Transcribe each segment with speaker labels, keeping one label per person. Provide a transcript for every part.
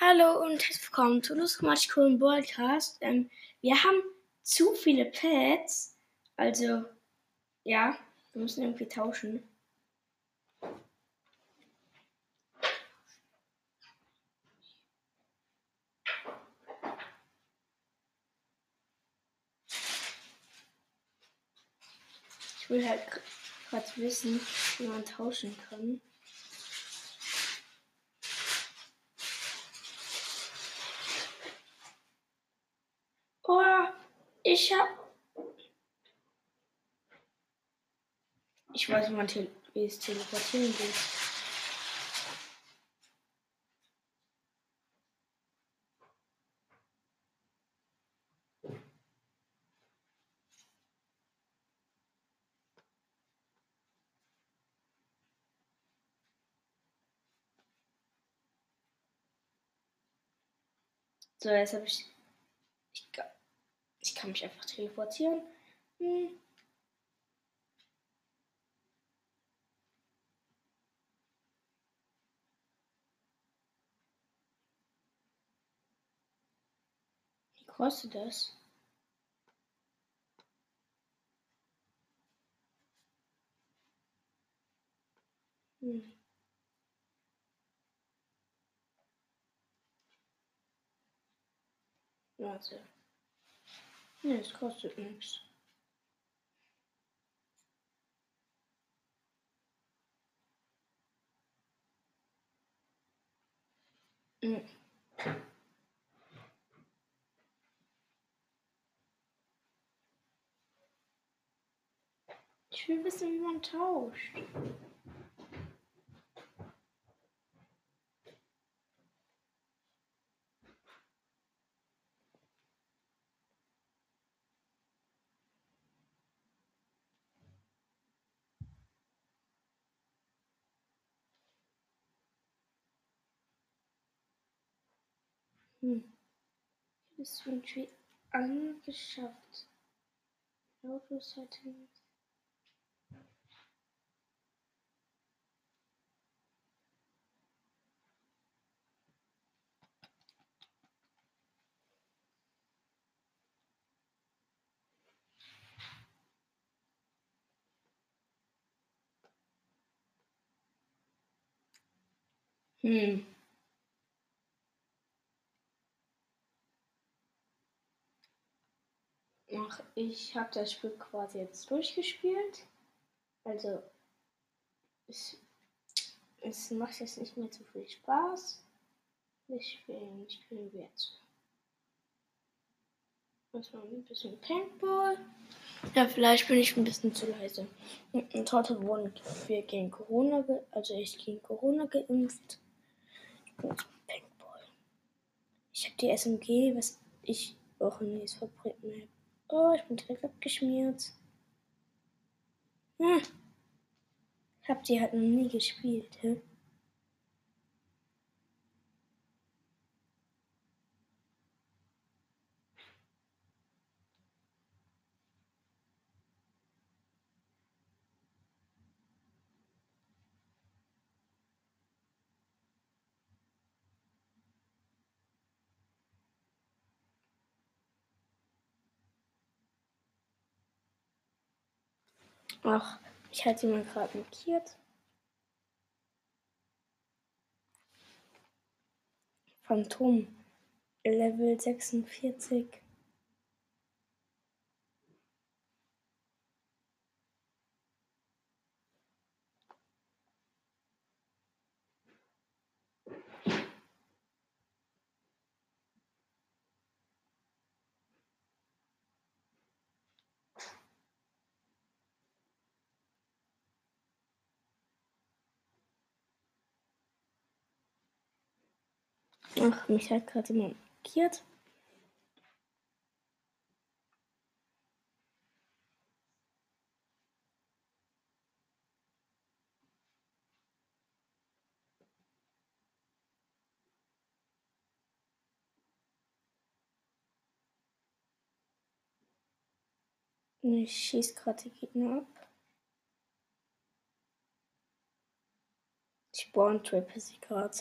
Speaker 1: Hallo und herzlich willkommen zu Lustgemacht coolen Podcast. Ähm, wir haben zu viele Pads, also ja, wir müssen irgendwie tauschen. Ich will halt gerade wissen, wie man tauschen kann. Oh, ich hab. Ich weiß, man tele wie es teleportieren geht. So, jetzt habe ich kann mich einfach teleportieren. Hm. Wie kostet das? Hm. Warte. Nee, es kostet nichts. Ich will wissen, wie man tauscht. Hm. Ist irgendwie angeschafft. Auto-Settings. Hm. Ach, ich habe das Spiel quasi jetzt durchgespielt. Also, es, es macht jetzt nicht mehr so viel Spaß. Deswegen spielen wir jetzt. Erstmal ein bisschen Paintball. Ja, vielleicht bin ich ein bisschen zu leise. Und heute wurden wir gegen Corona, also ich gegen Corona geimpft. Und Paintball. Ich habe die SMG, was ich auch nie ist verbringen Oh, ich bin direkt abgeschmiert. Hm. Ich hab die halt noch nie gespielt, hä? Ach, ich hatte ihn gerade markiert. Phantom. Level 46. Ach, mich hat gerade jemand markiert. Ich schieß gerade die Gegner ab. Ich spawn sie gerade.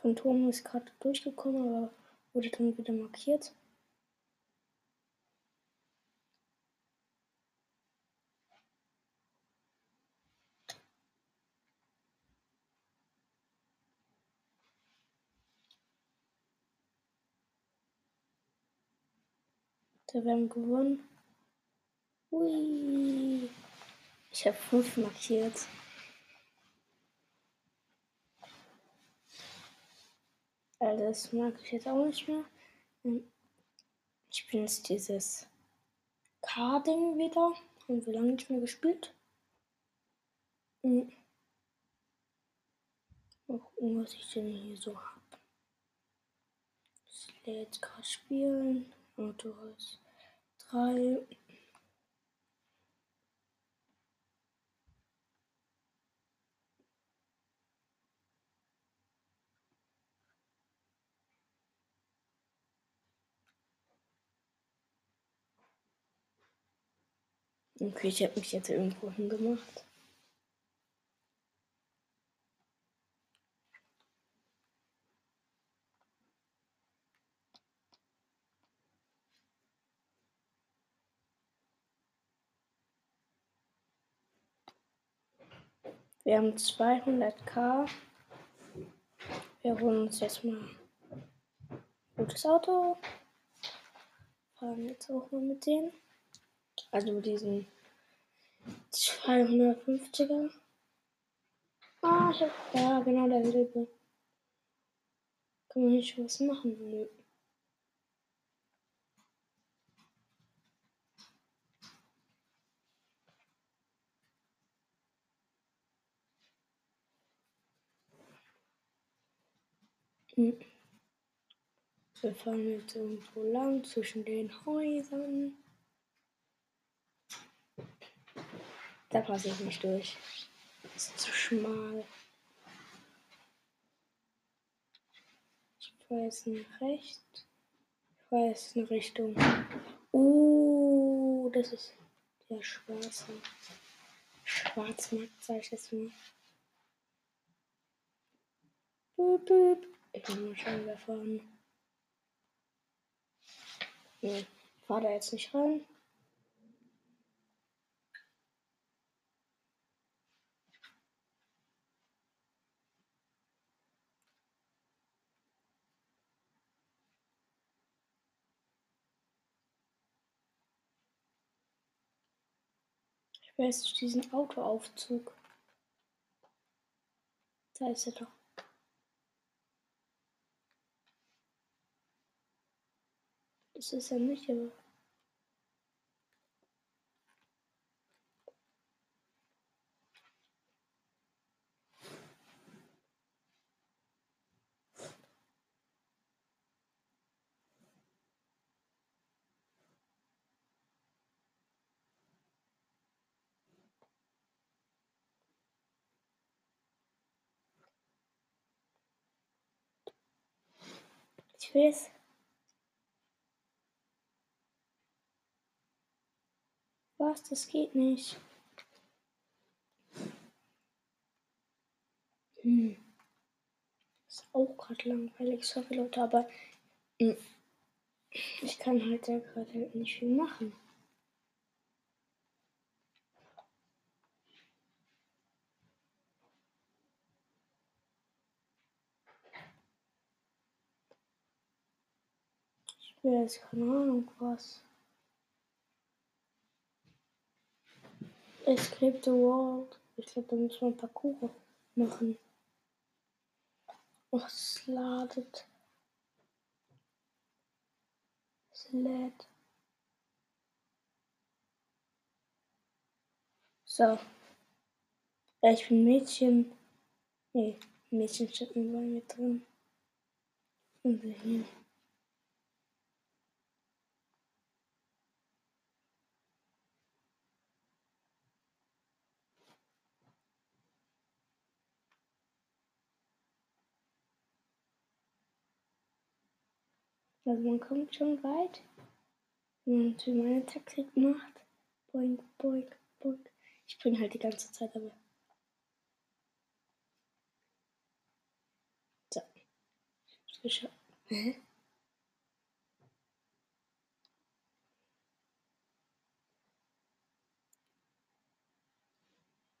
Speaker 1: Phantom ist gerade durchgekommen, aber wurde dann wieder markiert. Da werden gewonnen. Ui. Ich habe fünf markiert. Also das mag ich jetzt auch nicht mehr. Ähm, ich bin jetzt dieses Carding wieder. Haben wir lange nicht mehr gespielt. Hm. Mal gucken, was ich denn hier so habe. Ich jetzt gerade spielen. Autohaus 3. Okay, ich habe mich jetzt irgendwo hingemacht. Wir haben 200k. Wir holen uns jetzt mal ein gutes Auto. Fahren jetzt auch mal mit denen. Also diesen 250er. Ah, ich hab, ja, genau, der Silbe. Kann man nicht was machen? Nö. Hm. Wir fahren jetzt irgendwo lang zwischen den Häusern. Da passe ich nicht durch. Das ist zu schmal. Ich fahre jetzt nach rechts. Ich fahre jetzt in Richtung. Uh, das ist der schwarze. Schwarzmarkt, sag ich jetzt mal. Ich kann mal schauen, wer fahren. Nee, fahr da jetzt nicht rein. Ich weiß diesen Autoaufzug. Da ist er doch. Das ist er nicht, aber. Weiß. Was? Das geht nicht. Hm. Ist auch gerade langweilig, sorry Leute, aber hm, ich kann halt da gerade nicht viel machen. Ich will jetzt keine Ahnung was. Escape the World. Ich glaube, da muss man Parcours machen. Oh, es ladet. Es lädt. So. Ja, ich bin Mädchen. Nee, Mädchen steht bei mir drin. Und hier. Also man kommt schon weit, wenn man so meine Taktik macht. Boink, boink, boink. Ich bin halt die ganze Zeit aber. So. geschafft. Hä?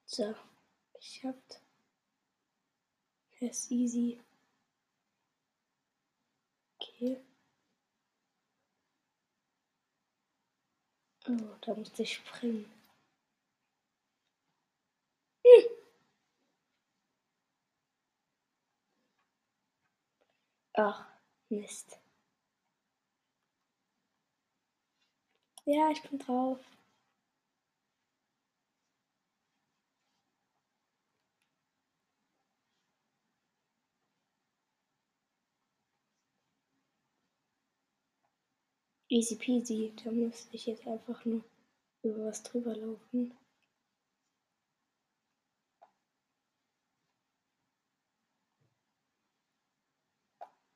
Speaker 1: So, geschafft. ist easy. Okay. Oh, da musste ich springen. Hm. Ach, Mist. Ja, ich bin drauf. Easy peasy, da muss ich jetzt einfach nur über was drüber laufen.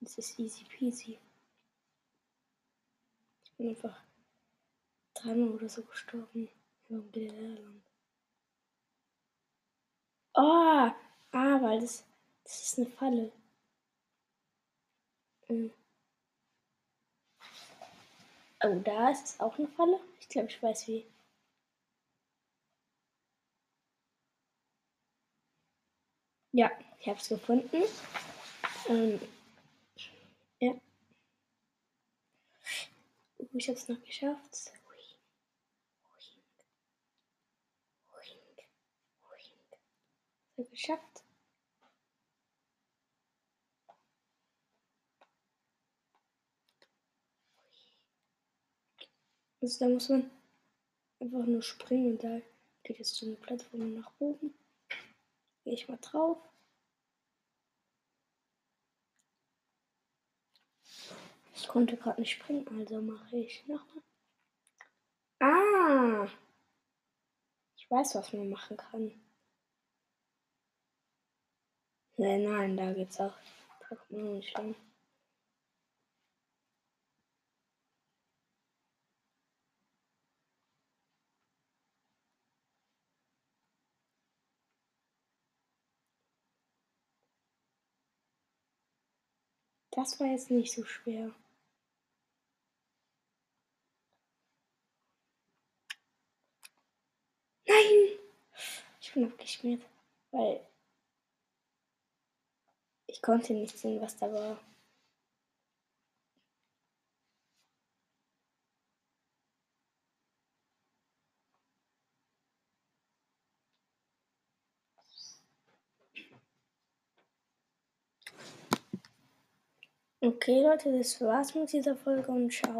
Speaker 1: Das ist easy peasy. Ich bin einfach dreimal oder so gestorben. Oh, ah, weil das, das ist eine Falle. Mhm. Oh, da ist es auch eine Falle. Ich glaube, ich weiß wie. Ja, ich habe es gefunden. Ähm, ja. Uh, ich habe es noch geschafft. Geschafft. Also da muss man einfach nur springen und da geht es so eine Plattform nach oben. Gehe ich mal drauf. Ich konnte gerade nicht springen, also mache ich nochmal. Ah! Ich weiß, was man machen kann. Nein, nein, da geht's auch. Da kommt man nicht lang. Das war jetzt nicht so schwer. Nein! Ich bin abgeschmiert, weil ich konnte nicht sehen, was da war. Okay, Leute, das war's mit dieser Folge und ciao.